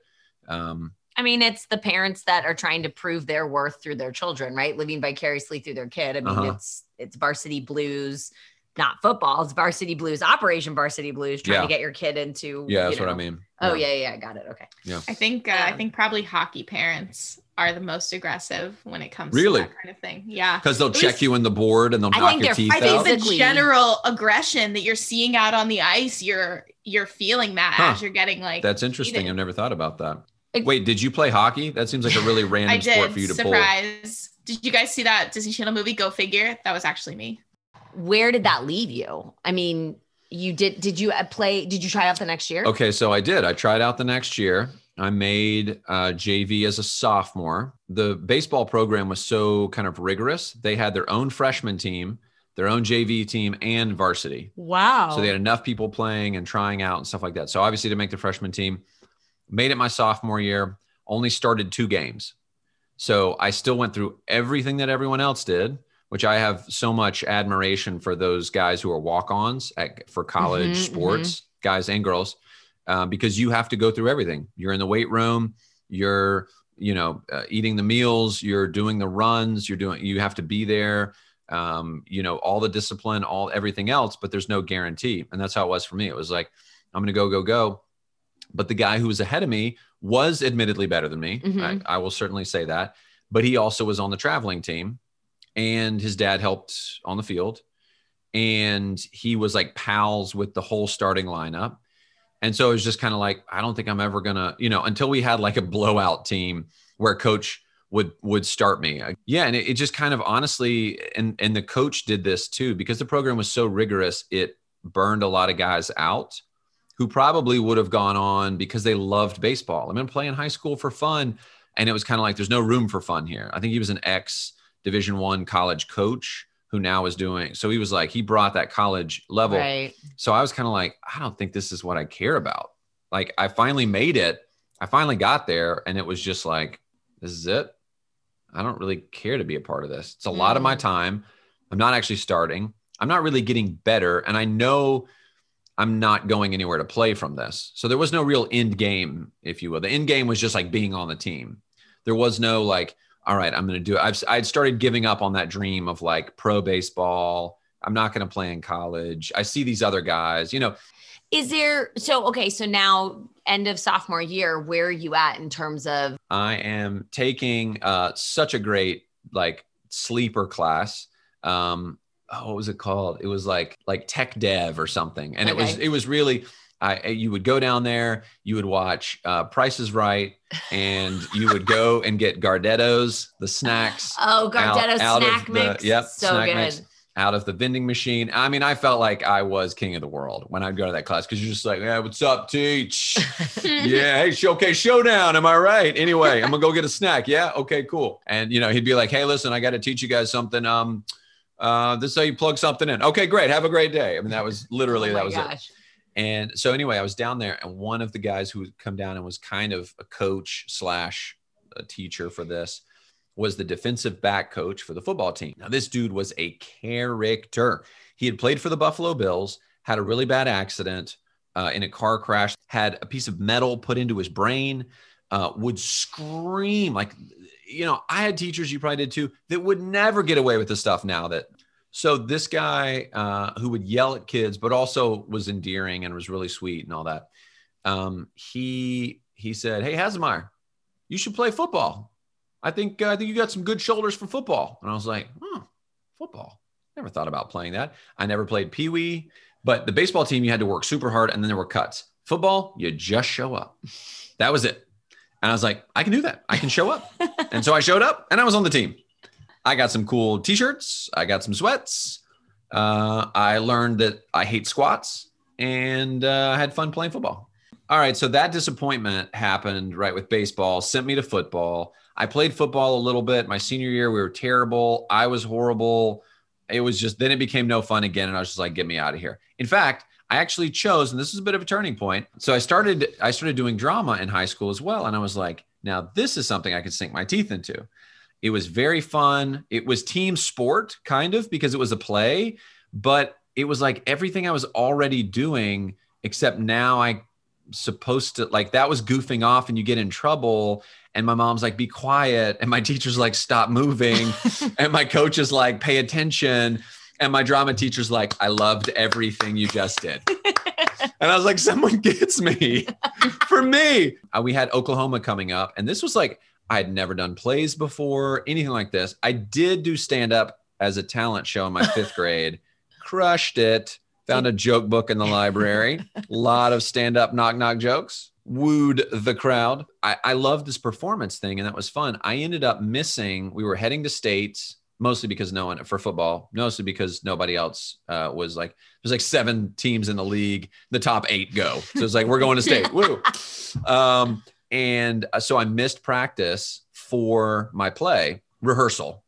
Um, I mean, it's the parents that are trying to prove their worth through their children, right? Living vicariously through their kid. I mean, Uh-huh. it's it's varsity blues, not football. It's varsity blues, Operation Varsity Blues, trying Yeah. to get your kid into. yeah, you that's what I mean. Oh yeah, yeah, yeah, got it. Okay. Yeah. I think uh, I Um, think probably hockey parents are the most aggressive when it comes Really? to that kind of thing. Yeah. Because they'll At check least- you in the board and they'll I knock think your they're- teeth I think out. the general aggression that you're seeing out on the ice, you're you're feeling that Huh. as you're getting like That's interesting. Eating. I've never thought about that. It- Wait, did you play hockey? That seems like a really random I sport did for you to play. surprise. Did you guys see that Disney Channel movie Go Figure? That was actually me. Where did that leave you? I mean, you did. Did you uh, play? Did you try out the next year? Okay, so I did. I tried out the next year. I made uh, JV as a sophomore. The baseball program was so kind of rigorous. They had their own freshman team, their own JV team, and varsity. Wow. So they had enough people playing and trying out and stuff like that. So obviously to make the freshman team, made it my sophomore year, only started two games. So I still went through everything that everyone else did, which I have so much admiration for those guys who are walk-ons for college Mhm, sports, guys and girls, uh, because you have to go through everything. You're in the weight room, you're you know uh, eating the meals, you're doing the runs, you're doing you have to be there um, you know, all the discipline, all everything else, but there's no guarantee. And that's how it was for me. It was like, I'm going to go, go, go. But the guy who was ahead of me was admittedly better than me. Mhm. I, I will certainly say that. But he also was on the traveling team and his dad helped on the field. And he was like pals with the whole starting lineup. And so it was just kind of like, I don't think I'm ever going to, you know, until we had like a blowout team where coach would would start me. Yeah, and it, it just kind of honestly, and and the coach did this too because the program was so rigorous. It burned a lot of guys out who probably would have gone on because they loved baseball. I mean, playing high school for fun, and it was kind of like there's no room for fun here. I think he was an ex Division One college coach who now is doing. So he was like he brought that college level. Right. So I was kind of like, I don't think this is what I care about. Like I finally made it. I finally got there, and it was just like, this is it. I don't really care to be a part of this. It's a lot of my Mm. time. I'm not actually starting. I'm not really getting better. And I know I'm not going anywhere to play from this. So there was no real end game, if you will. The end game was just like being on the team. There was no like, all right, I'm going to do it. I've, I'd started giving up on that dream of like pro baseball. I'm not going to play in college. I see these other guys, you know, Is there so okay? So now, end of sophomore year, where are you at in terms of I am taking uh, such a great like sleeper class. Um, oh, what was it called? It was like like tech dev or something, and it was it was really. I you would go down there, you would watch uh, Price is Right, and you would go and get Gardettos, the snacks oh Gardetto out snack the- mix? yep, so snack good. mix. out of the vending machine. I mean, I felt like I was king of the world when I'd go to that class because you're just like, yeah, what's up, teach? yeah, hey, okay, showdown. Am I right? Anyway, I'm gonna go get a snack. Yeah, okay, cool. And you know, he'd be like, hey, listen, I got to teach you guys something. Um, uh, this is how you plug something in. Okay, great. Have a great day. I mean, that was literally oh that was it. And so anyway, I was down there, and one of the guys who had come down and was kind of a coach slash a teacher for this was the defensive back coach for the football team. Now, this dude was a character. He had played for the Buffalo Bills, had a really bad accident uh, in a car crash, had a piece of metal put into his brain, uh, would scream like, you know, I had teachers, you probably did too, that would never get away with the stuff now that so this guy uh, who would yell at kids, but also was endearing and was really sweet and all that. Um, he he said, "Hey Hasmeyer, you should play football. I think uh, I think you got some good shoulders for football." And I was like, "Hmm, football? Never thought about playing that. I never played pee wee, but the baseball team you had to work super hard, and then there were cuts. Football, you just show up. That was it." And I was like, "I can do that. I can show up." and so I showed up, and I was on the team. I got some cool t-shirts. I got some sweats. Uh, I learned that I hate squats and uh, I had fun playing football. All right. So that disappointment happened right with baseball, sent me to football. I played football a little bit. My senior year, we were terrible. I was horrible. It was just, then it became no fun again. And I was just like, get me out of here. In fact, I actually chose, and this is a bit of a turning point. So I started, I started doing drama in high school as well. And I was like, now this is something I could sink my teeth into. It was very fun. It was team sport, kind of, because it was a play, but it was like everything I was already doing, except now I supposed to like that was goofing off and you get in trouble and my mom's like be quiet and my teacher's like stop moving and my coach is like pay attention and my drama teacher's like i loved everything you just did. And i was like someone gets me. For me. Uh, we had oklahoma coming up and this was like i had never done plays before anything like this. I did do stand up as a talent show in my fifth grade. Crushed it. Found a joke book in the library. A lot of stand up knock knock jokes. Wooed the crowd. I, I loved this performance thing and that was fun. I ended up missing we were heading to states mostly because no one for football mostly because nobody else uh, was like there's like seven teams in the league the top eight go. So it's like we're going to state. Woo. Um, and uh, so i missed practice for my play rehearsal.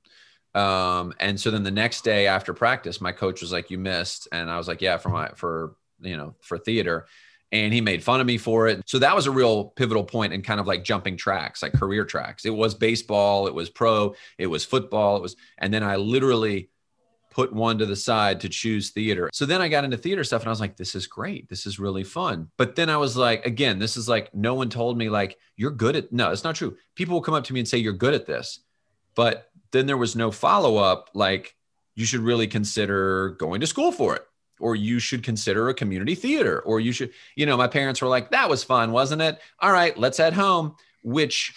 Um, and so then the next day after practice my coach was like you missed. And i was like yeah for my for you know for theater and he made fun of me for it. So that was a real pivotal point in kind of like jumping tracks, like career tracks. It was baseball, it was pro, it was football, it was, and then I literally put one to the side to choose theater. So then I got into theater stuff and I was like, this is great. This is really fun. But then I was like, again, this is like, no one told me like, you're good at, no, it's not true. People will come up to me and say, you're good at this. But then there was no follow up, like, you should really consider going to school for it or you should consider a community theater or you should you know my parents were like that was fun wasn't it all right let's head home which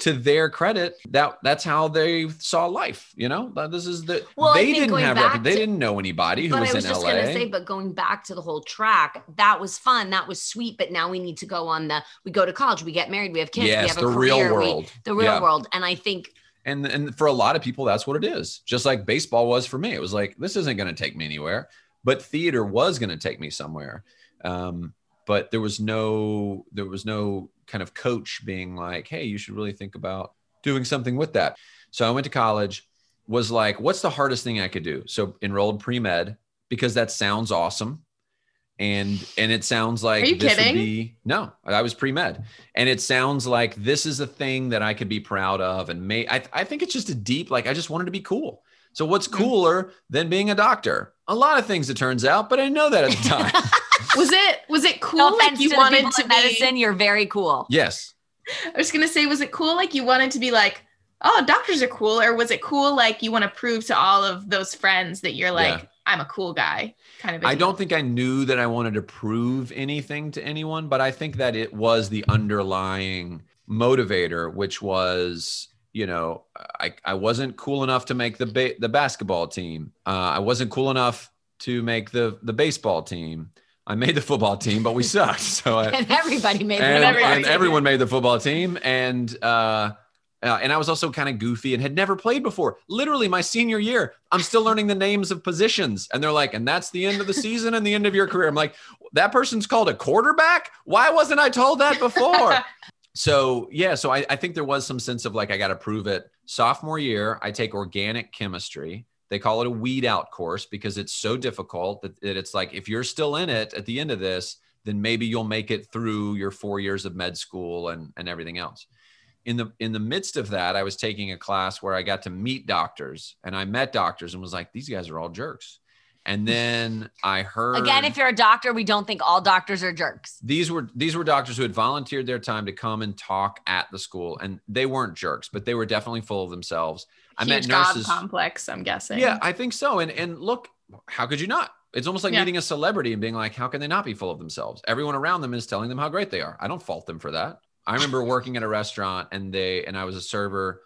to their credit that that's how they saw life you know this is the Well, they didn't have they to- didn't know anybody who but was, I was in just LA gonna say, but going back to the whole track, that was fun. That was sweet. But now we need to go on the. We go to college. We get married. We have kids. we yes have a the real career, we- world the real Yeah. world. And I think and and for a lot of people that's what it is just like baseball was for me it was like this isn't going to take me anywhere but theater was going to take me somewhere. Um, but there was no there was no kind of coach being like hey you should really think about doing something with that. So i went to college was like what's the hardest thing i could do? So enrolled pre-med because that sounds awesome. And and it sounds like Are you this kidding? would be no i was pre-med. And it sounds like this is a thing that i could be proud of and may i, I think it's just a deep like i just wanted to be cool. So what's Mhm. cooler than being a doctor a lot of things it turns out but i didn't know that at the time Was it was it cool no like offense you to wanted wanted to to be medicine. You're very cool. yes I was gonna say, was it cool like you wanted to be like, oh, doctors are cool, or was it cool like you want to prove to all of those friends that you're like, Yeah. I'm a cool guy, kind of? I I don't think I knew that I wanted to prove anything to anyone, but I think that it was the underlying motivator, which was, you know, I, I wasn't cool enough to make the ba- the basketball team. Uh, I wasn't cool enough to make the the baseball team. I made the football team, but we sucked. So I, And everybody made and, everybody and everyone made the football team and uh uh, and I was also kind of goofy and had never played before. Literally, my senior year, I'm still learning the names of positions. And they're like, and that's the end of the season and the end of your career. I'm like, that person's called a quarterback? Why wasn't I told that before? so, yeah, so I, I think there was some sense of like, I got to prove it. Sophomore year, I take organic chemistry. They call it a weed out course because it's so difficult that, that it's like, if you're still in it at the end of this, then maybe you'll make it through your four years of med school and, and everything else in the in the midst of that i was taking a class where i got to meet doctors and i met doctors and was like these guys are all jerks and then i heard Again, if you're a doctor, we don't think all doctors are jerks. these were these were doctors who had volunteered their time to come and talk at the school and they weren't jerks but they were definitely full of themselves i met Huge God nurses complex. I'm guessing. yeah i think so and and look how could you not it's almost like Yeah. meeting a celebrity and being like how can they not be full of themselves everyone around them is telling them how great they are i don't fault them for that i remember working at a restaurant and they and i was a server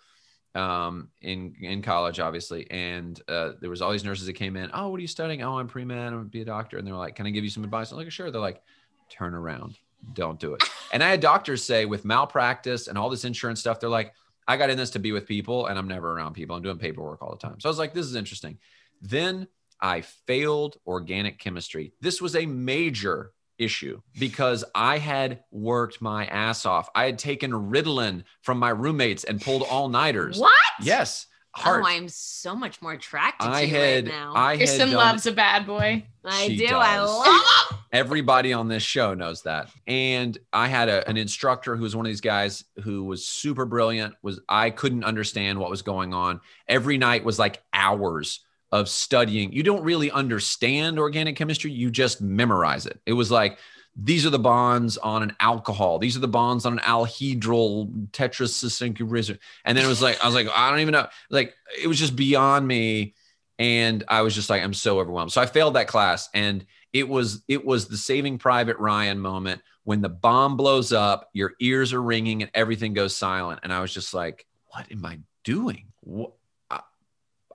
um in in college obviously. And uh there was all these nurses that came in oh what are you studying? Oh i'm pre-med. I'm gonna be a doctor. And they were like can i give you some advice? I'm like sure. They're like turn around. Don't do it. And i had doctors say with malpractice and all this insurance stuff they're like i got in this to be with people and i'm never around people. I'm doing paperwork all the time. So i was like this is interesting. Then I failed organic chemistry. This was a major issue because I had worked my ass off. I had taken Ritalin from my roommates and pulled all nighters. What? Yes. Oh, heart. Oh, I'm so much more attracted I to you had, right now. I Kirsten done- loves a bad boy. I she do. I love them. everybody on this show knows that and i had a, an instructor who was one of these guys who was super brilliant was i couldn't understand what was going on every night was like hours of studying. You don't really understand organic chemistry you just memorize it. It was like these are the bonds on an alcohol these are the bonds on an alhedral tetracyslic and then it was like i was like i don't even know. Like it was just beyond me. And i was just like i'm so overwhelmed. So i failed that class. And it was it was the saving private ryan moment when the bomb blows up your ears are ringing and everything goes silent. And i was just like what am i doing? What?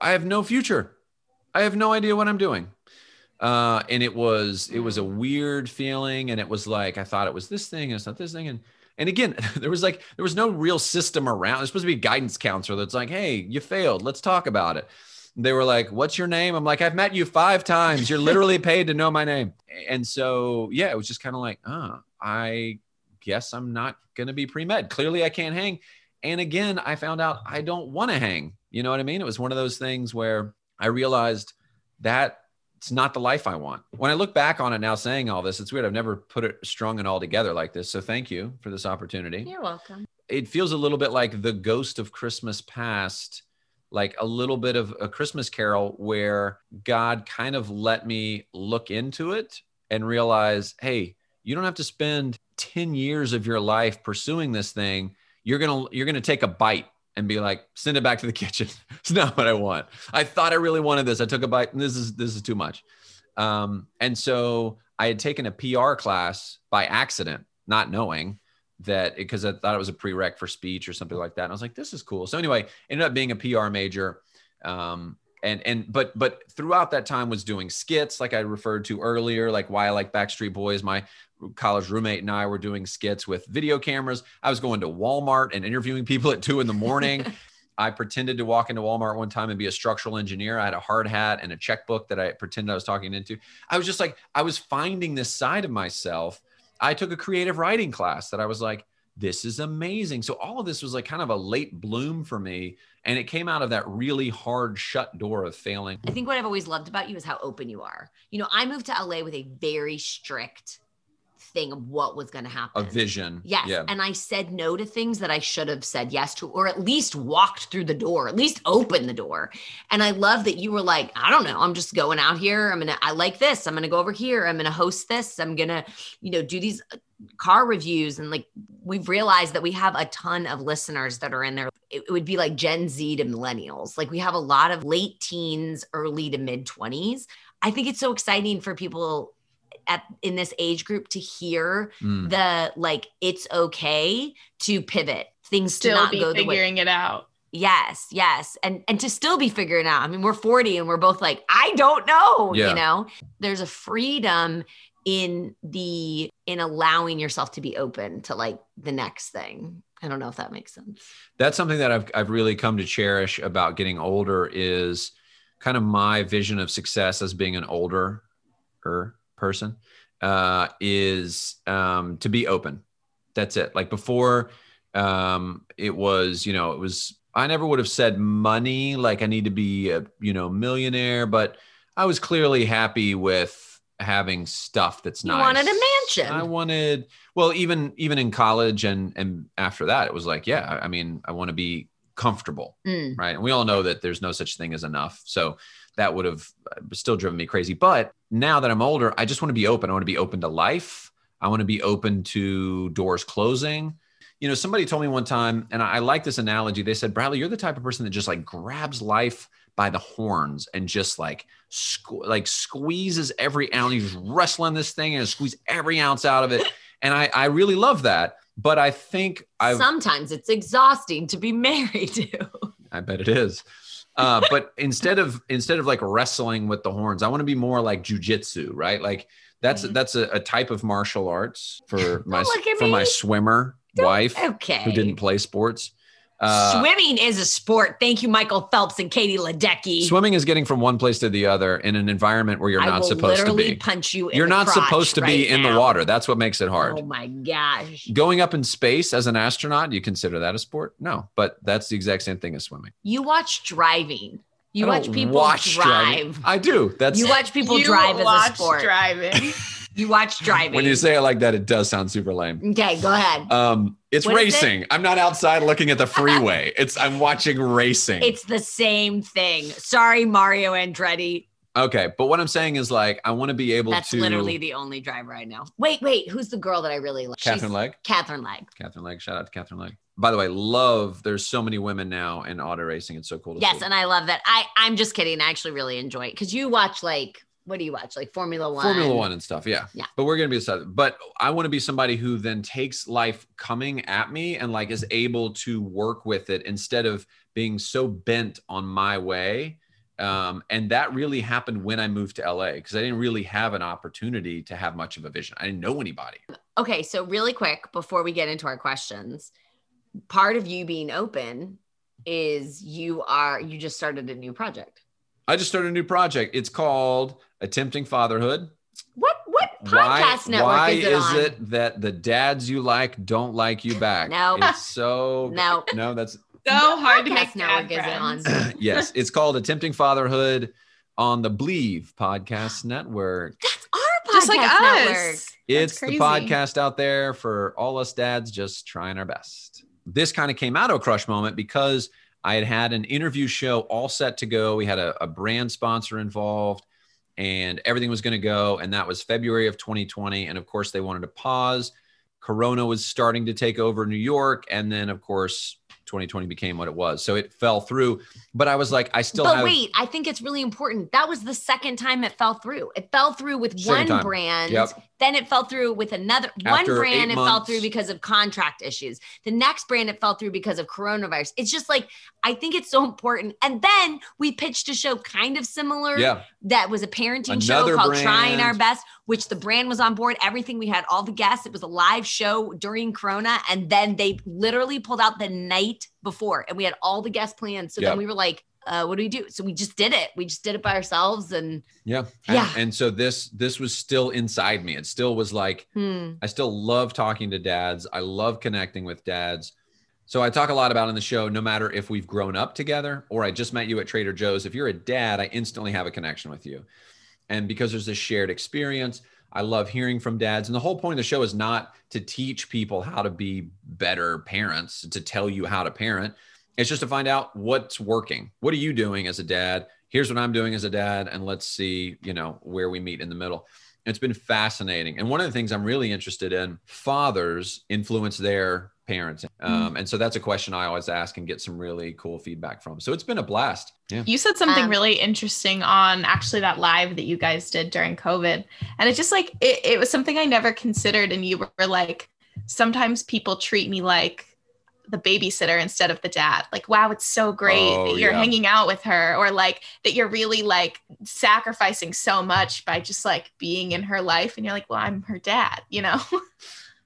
I have no future i have no idea what i'm doing uh, and it was it was a weird feeling and it was like i thought it was this thing and it's not this thing and and again there was like there was no real system around there's supposed to be a guidance counselor that's like hey you failed let's talk about it they were like, What's your name? I'm like, I've met you five times. You're literally paid to know my name. And so, yeah, it was just kind of like, Oh, I guess I'm not going to be pre med. Clearly, I can't hang. And again, I found out I don't want to hang. You know what I mean? It was one of those things where I realized that it's not the life I want. When I look back on it now, saying all this, it's weird. I've never put it strung and all together like this. So thank you for this opportunity You're welcome. it feels a little bit like the ghost of Christmas past, like a little bit of a Christmas carol where God kind of let me look into it and realize, hey, you don't have to spend 10 years of your life pursuing this thing. You're going to you're going to take a bite and be like, send it back to the kitchen. it's not what I want. I thought I really wanted this. I took a bite and this is this is too much. Um, and so I had taken a PR class by accident, not knowing, that because I thought it was a prereq for speech or something like that. And I was like, this is cool. So anyway, ended up being a PR major. Um, and and but but throughout that time was doing skits like I referred to earlier, like why I like Backstreet Boys. My college roommate and I were doing skits with video cameras. I was going to Walmart and interviewing people at two in the morning. I pretended to walk into Walmart one time and be a structural engineer. I had a hard hat and a checkbook that I pretended I was talking into. I was just like, I was finding this side of myself. I took a creative writing class that I was like, this is amazing. So all of this was like kind of a late bloom for me. And it came out of that really hard shut door of failing. I think what I've always loved about you is how open you are. You know, I moved to LA with a very strict thing of what was going to happen. A vision. Yes. Yeah. And I said no to things that I should have said yes to, or at least walked through the door, at least opened the door. And I love that you were like, I don't know, I'm just going out here. I'm going to, I like this. I'm going to go over here. I'm going to host this. I'm going to, you know, do these uh, car reviews. And like, we've realized that we have a ton of listeners that are in there. It, it would be like Gen Z to millennials. Like, we have a lot of late teens, early to mid 20s. I think it's so exciting for people at in this age group to hear Mm. the like it's okay to pivot things to Still not be go the way figuring it out. yes yes and and to still be figuring out i mean we're 40 and we're both like i don't know Yeah. you know there's a freedom in the in allowing yourself to be open to like the next thing i don't know if that makes sense that's something that I've, I've really come to cherish about getting older is kind of my vision of success as being an older person uh, is um, to be open. That's it. Like before, um, it was, you know, it was, I never would have said money, like I need to be a, you know, millionaire, but I was clearly happy with having stuff that's not. nice. wanted a mansion I wanted well, even even in college and and after that, it was like, yeah, I- mean, I want to be comfortable, Mm. right? And we all know that there's no such thing as enough. So that would have uh, still driven me crazy. But now that I'm older, I just want to be open. I want to be open to life. I want to be open to doors closing. You know, somebody told me one time, and I, I like this analogy. They said, Bradley, you're the type of person that just like grabs life by the horns and just like like squeezes every ounce. He's wrestling this thing and squeeze every ounce out of it. And I, I really love that. But I think I've sometimes it's exhausting to be married to I bet it is. Uh, but instead of instead of like wrestling with the horns, I want to be more like jujitsu, right? Like that's Mhm. that's a, a type of martial arts for my for my me. swimmer wife okay who didn't play sports. Uh, Swimming is a sport. Thank you, Michael Phelps and Katie Ledecky. swimming is getting from one place to the other in an environment where you're I not will supposed to literally be. punch you. In You're the not supposed to be right in the water. That's what makes it hard. Oh my gosh! Going up in space as an astronaut, you consider that a sport? No, but that's the exact same thing as swimming. You watch driving. You watch people watch driving. drive. I do. That's You watch people You drive as a watch sport. driving. You watch driving. when you say it like that, it does sound super lame. okay, go ahead. Um, it's What is it? racing. I'm not outside looking at the freeway. it's I'm watching racing. it's the same thing. Sorry, Mario Andretti. okay, but what I'm saying is like I want to be able That's to. literally the only driver I know. Wait, wait. Who's the girl that I really like? Katherine Legge. Katherine Legge. Katherine Legge. Shout out to Katherine Legge. By the way, love. There's so many women now in auto racing. It's so cool to Yes, see. and I love that. I I'm just kidding. I actually really enjoy it because you watch like what do you watch? Like Formula One. Formula One and stuff. Yeah. Yeah. But we're gonna be excited. But I want to be somebody who then takes life coming at me and like is able to work with it instead of being so bent on my way. Um, and that really happened when I moved to LA because I didn't really have an opportunity to have much of a vision. I didn't know anybody. Okay, so really quick before we get into our questions, part of you being open is you are you just started a new project. I just started a new project. It's called Attempting Fatherhood. What what why podcast network why is it is on? it that the dads you like don't like you back? No. It's so No. no, that's So hard to podcast make network network is it on? yes, it's called Attempting Fatherhood on the Bleav Podcast Network. That's our podcast Just like network. It's the podcast out there for all us dads just trying our best. This kind of came out of a crush moment because I had had an interview show all set to go. We had a, a brand sponsor involved and everything was going to go. And that was February of 2020. And of course, they wanted to pause. Corona was starting to take over New York. And then, of course, 2020 became what it was. So it fell through. But I was like, I still but have wait, I think it's really important. That was the second time it fell through. It fell through with Second one time. brand. Yep. Then it fell through with another After one brand. It fell through because of contract issues. The next brand it fell through because of coronavirus. It's just like I think it's so important. And then we pitched a show kind of similar yeah. that was a parenting show Another called Trying. Our Best, which the brand was on board. Everything we had all the guests. It was a live show during Corona, and then they literally pulled out the night before, and we had all the guest plans. So Yep. then we were like, uh, "What do we do?" So we just did it. We just did it by ourselves, and Yeah. Yeah. And, and so this this was still inside me. It still was like hmm, I still love talking to dads. I love connecting with dads. So I talk a lot about in the show, no matter if we've grown up together or I just met you at Trader Joe's, if you're a dad, I instantly have a connection with you. And because there's this shared experience, I love hearing from dads. And the whole point of the show is not to teach people how to be better parents, to tell you how to parent. It's just to find out what's working. What are you doing as a dad? Here's what I'm doing as a dad. And let's see, you know, where we meet in the middle. It's been fascinating. And one of the things I'm really interested in fathers influence their parents. Um, and so that's a question I always ask and get some really cool feedback from. So it's been a blast. Yeah. You said something Um, really interesting on actually that live that you guys did during COVID. And it just like, it, it was something I never considered. And you were like, sometimes people treat me like the babysitter instead of the dad. Like, wow, it's so great Oh, that you're yeah. hanging out with her, or like that you're really like sacrificing so much by just like being in her life. And you're like, well, I'm her dad, you know?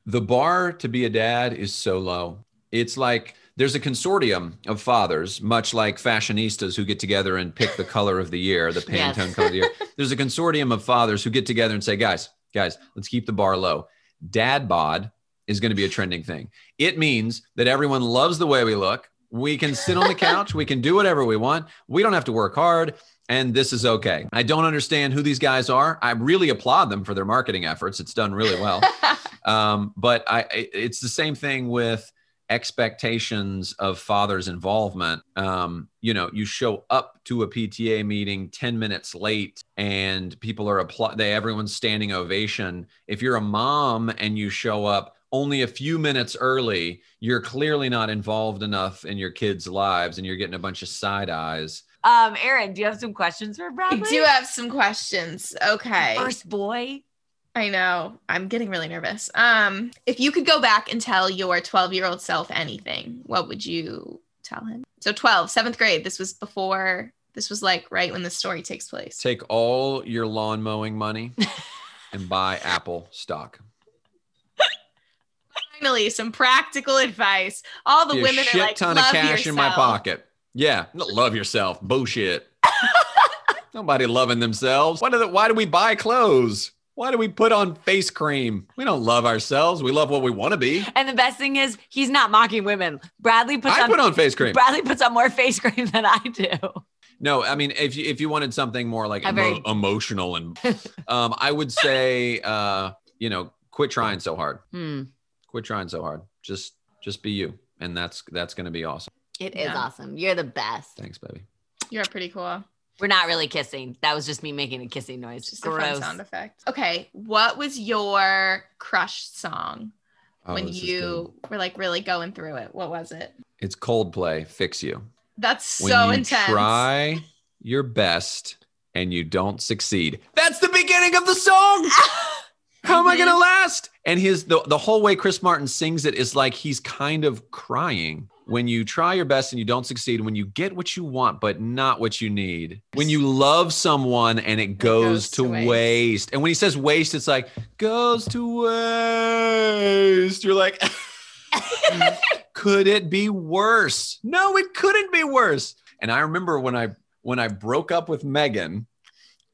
The bar to be a dad is so low. It's like there's a consortium of fathers, much like fashionistas who get together and pick the color of the year, the Pantone Yes. color of the year. There's a consortium of fathers who get together and say, guys, guys, let's keep the bar low. Dad bod is going to be a trending thing. It means that everyone loves the way we look. We can sit on the couch. We can do whatever we want. We don't have to work hard. And this is okay. I don't understand who these guys are. I really applaud them for their marketing efforts. It's done really well. um, but I, it's the same thing with expectations of father's involvement. Um, you know, you show up to a PTA meeting 10 minutes late and people are apply they everyone's standing ovation. If you're a mom and you show up only a few minutes early, you're clearly not involved enough in your kids' lives and you're getting a bunch of side eyes. um, Aaron, do you have some questions for Bradley? I do have some questions. Okay. First boy. I know. I'm getting really nervous. Um, if you could go back and tell your 12 year old self anything, what would you tell him? So 12, seventh grade. This was before, this was like right when the story takes place. Take all your lawn mowing money and buy Apple stock. Finally, some practical advice. All the Be women shit are like, ton love of cash in my pocket. Yeah, love yourself. Bullshit. Nobody loving themselves. Why do the, why do we buy clothes? Why do we put on face cream? We don't love ourselves. We love what we want to be. And the best thing is, he's not mocking women. Bradley puts I on put on face cream. Bradley puts on more face cream than I do. No, I mean if you if you wanted something more like emo- very- emotional and um, I would say uh, you know quit trying so hard. Hmm. Quit trying so hard. Just just be you, and that's that's going to be awesome. It is Yeah. awesome. You're the best. Thanks, baby. You're pretty cool. We're not really kissing. That was just me making a kissing noise. Just a fun sound effect. Okay. What was your crush song Oh, when you were like really going through it? What was it? it's Coldplay. Fix you. That's when so you intense. try your best and you don't succeed. That's the beginning of the song. How am I Mm-hmm. gonna last? And his the, the whole way Chris Martin sings it is like he's kind of crying. When you try your best and you don't succeed, when you get what you want but not what you need, when you love someone and it goes, goes to, to waste. waste. And when he says waste, it's like goes to waste. You're like, could it be worse? No, it couldn't be worse. And I remember when I when I broke up with Megan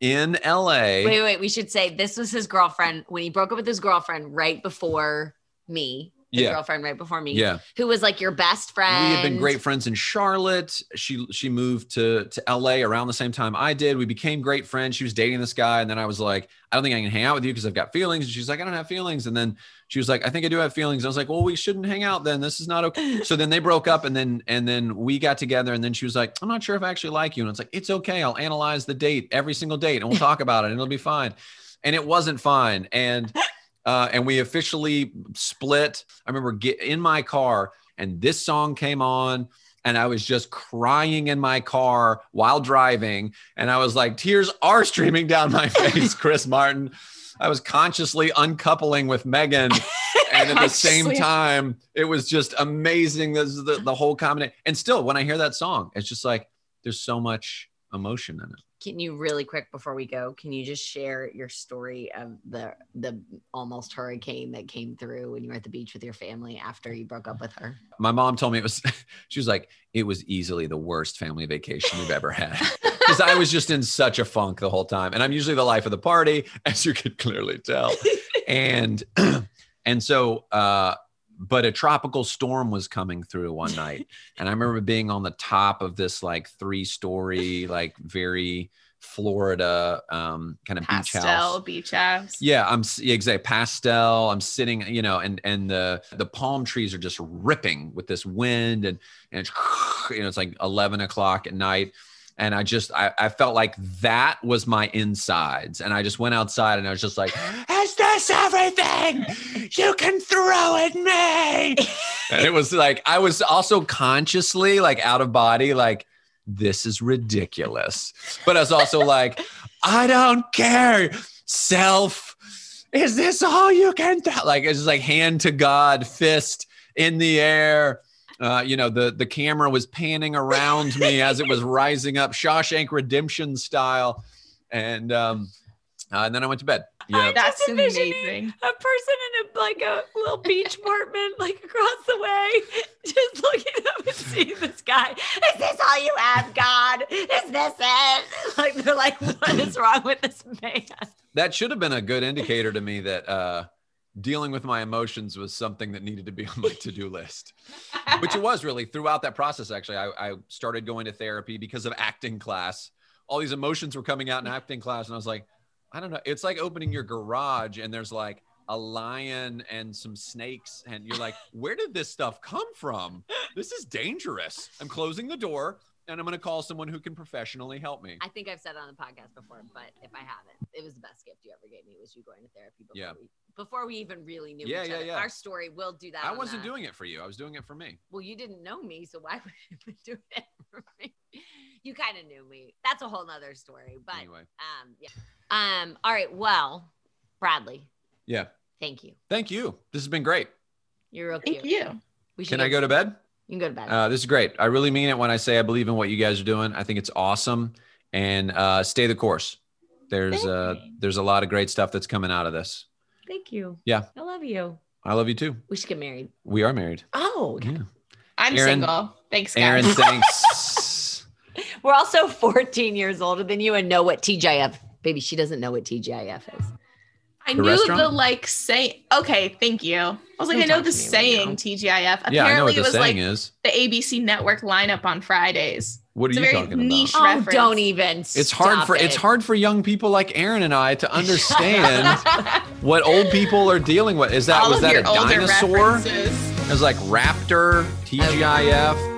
in LA. Wait, wait. We should say this was his girlfriend when he broke up with his girlfriend right before me. Yeah. girlfriend right before me. Yeah. Who was like your best friend. We had been great friends in Charlotte. She she moved to to LA around the same time I did. We became great friends. She was dating this guy, and then I was like, I don't think I can hang out with you because I've got feelings. And she's like, I don't have feelings. And then she was like, I think I do have feelings. I was like, Well, we shouldn't hang out then. This is not okay. So then they broke up, and then and then we got together, and then she was like, I'm not sure if I actually like you. And it's like, it's okay. I'll analyze the date every single date, and we'll talk about it, and it'll be fine. And it wasn't fine. And uh, and we officially split. I remember get in my car and this song came on and I was just crying in my car while driving. And I was like, tears are streaming down my face, Chris Martin. I was consciously uncoupling with Megan. And at the same time, it was just amazing. This is the, the whole combination. And still, when I hear that song, it's just like there's so much emotion in it. Can you really quick before we go? Can you just share your story of the the almost hurricane that came through when you were at the beach with your family after you broke up with her? My mom told me it was, she was like, it was easily the worst family vacation we've ever had. Because I was just in such a funk the whole time. And I'm usually the life of the party, as you could clearly tell. and and so uh but a tropical storm was coming through one night and i remember being on the top of this like three story like very florida um kind of beach Pastel house beach house. yeah i'm exactly pastel i'm sitting you know and and the the palm trees are just ripping with this wind and and it's, you know it's like 11 o'clock at night and i just I, I felt like that was my insides and i just went outside and i was just like everything! You can throw at me! And it was like i was also consciously like out of body like this is ridiculous. But i was also like i don't care self is this all you can do? like it's like hand to god fist in the air. Uh, you know the the camera was panning around me as it was rising up shawshank redemption style. And um uh, and then i went to bed yeah That's Just envisioning amazing. A person in a like a little beach apartment, like across the way, just looking up and seeing this guy. Is this all you have, God? Is this it? Like they're like, what is wrong with this man? that should have been a good indicator to me that uh dealing with my emotions was something that needed to be on my to-do list which it was really throughout that process actually I, I started going to therapy because of acting class all these emotions were coming out in acting class and i was like i don't know it's like opening your garage and there's like a lion and some snakes and you're like where did this stuff come from this is dangerous i'm closing the door and i'm going to call someone who can professionally help me I think I've said it on the podcast before, but if I haven't, it was the best gift you ever gave me was you going to therapy before Yeah. we before we even really knew Yeah, each yeah, other. yeah. Our story, we'll do that. i wasn't the- doing it for you i was doing it for me well, you didn't know me, so why would you be doing it for me? You kind of knew me. That's a whole nother story. But anyway um yeah. Um, all right. Well, Bradley, yeah thank you. thank you this has been great You're real Thank cute. you. We should can i go to bed You can go to bed. Uh, this is great. I really mean it when I say I believe in what you guys are doing. I think it's awesome, and uh, stay the course. There's Thank uh, there's a lot of great stuff that's coming out of this. thank you. Yeah. I love you. I love you too. We should get married. We are married. Oh, Yeah. I'm Aaron- single. Thanks, guys. Aaron, thanks. We're also 14 years older than you and know what TGIF. Baby, she doesn't know what TGIF is. I The knew restaurant? the like saying. Okay, thank you. I was like, Don't I know the to me right saying. TGIF. Apparently, yeah, I know what it was saying like is. the ABC network lineup on Fridays. What are it's a you very talking niche about? Oh, reference. don't even. It's hard stop for it's hard for young people like Aaron and I to understand what old people are dealing with. Is that All was of that your a older dinosaur? references. It was like Raptor, oh, TGIF.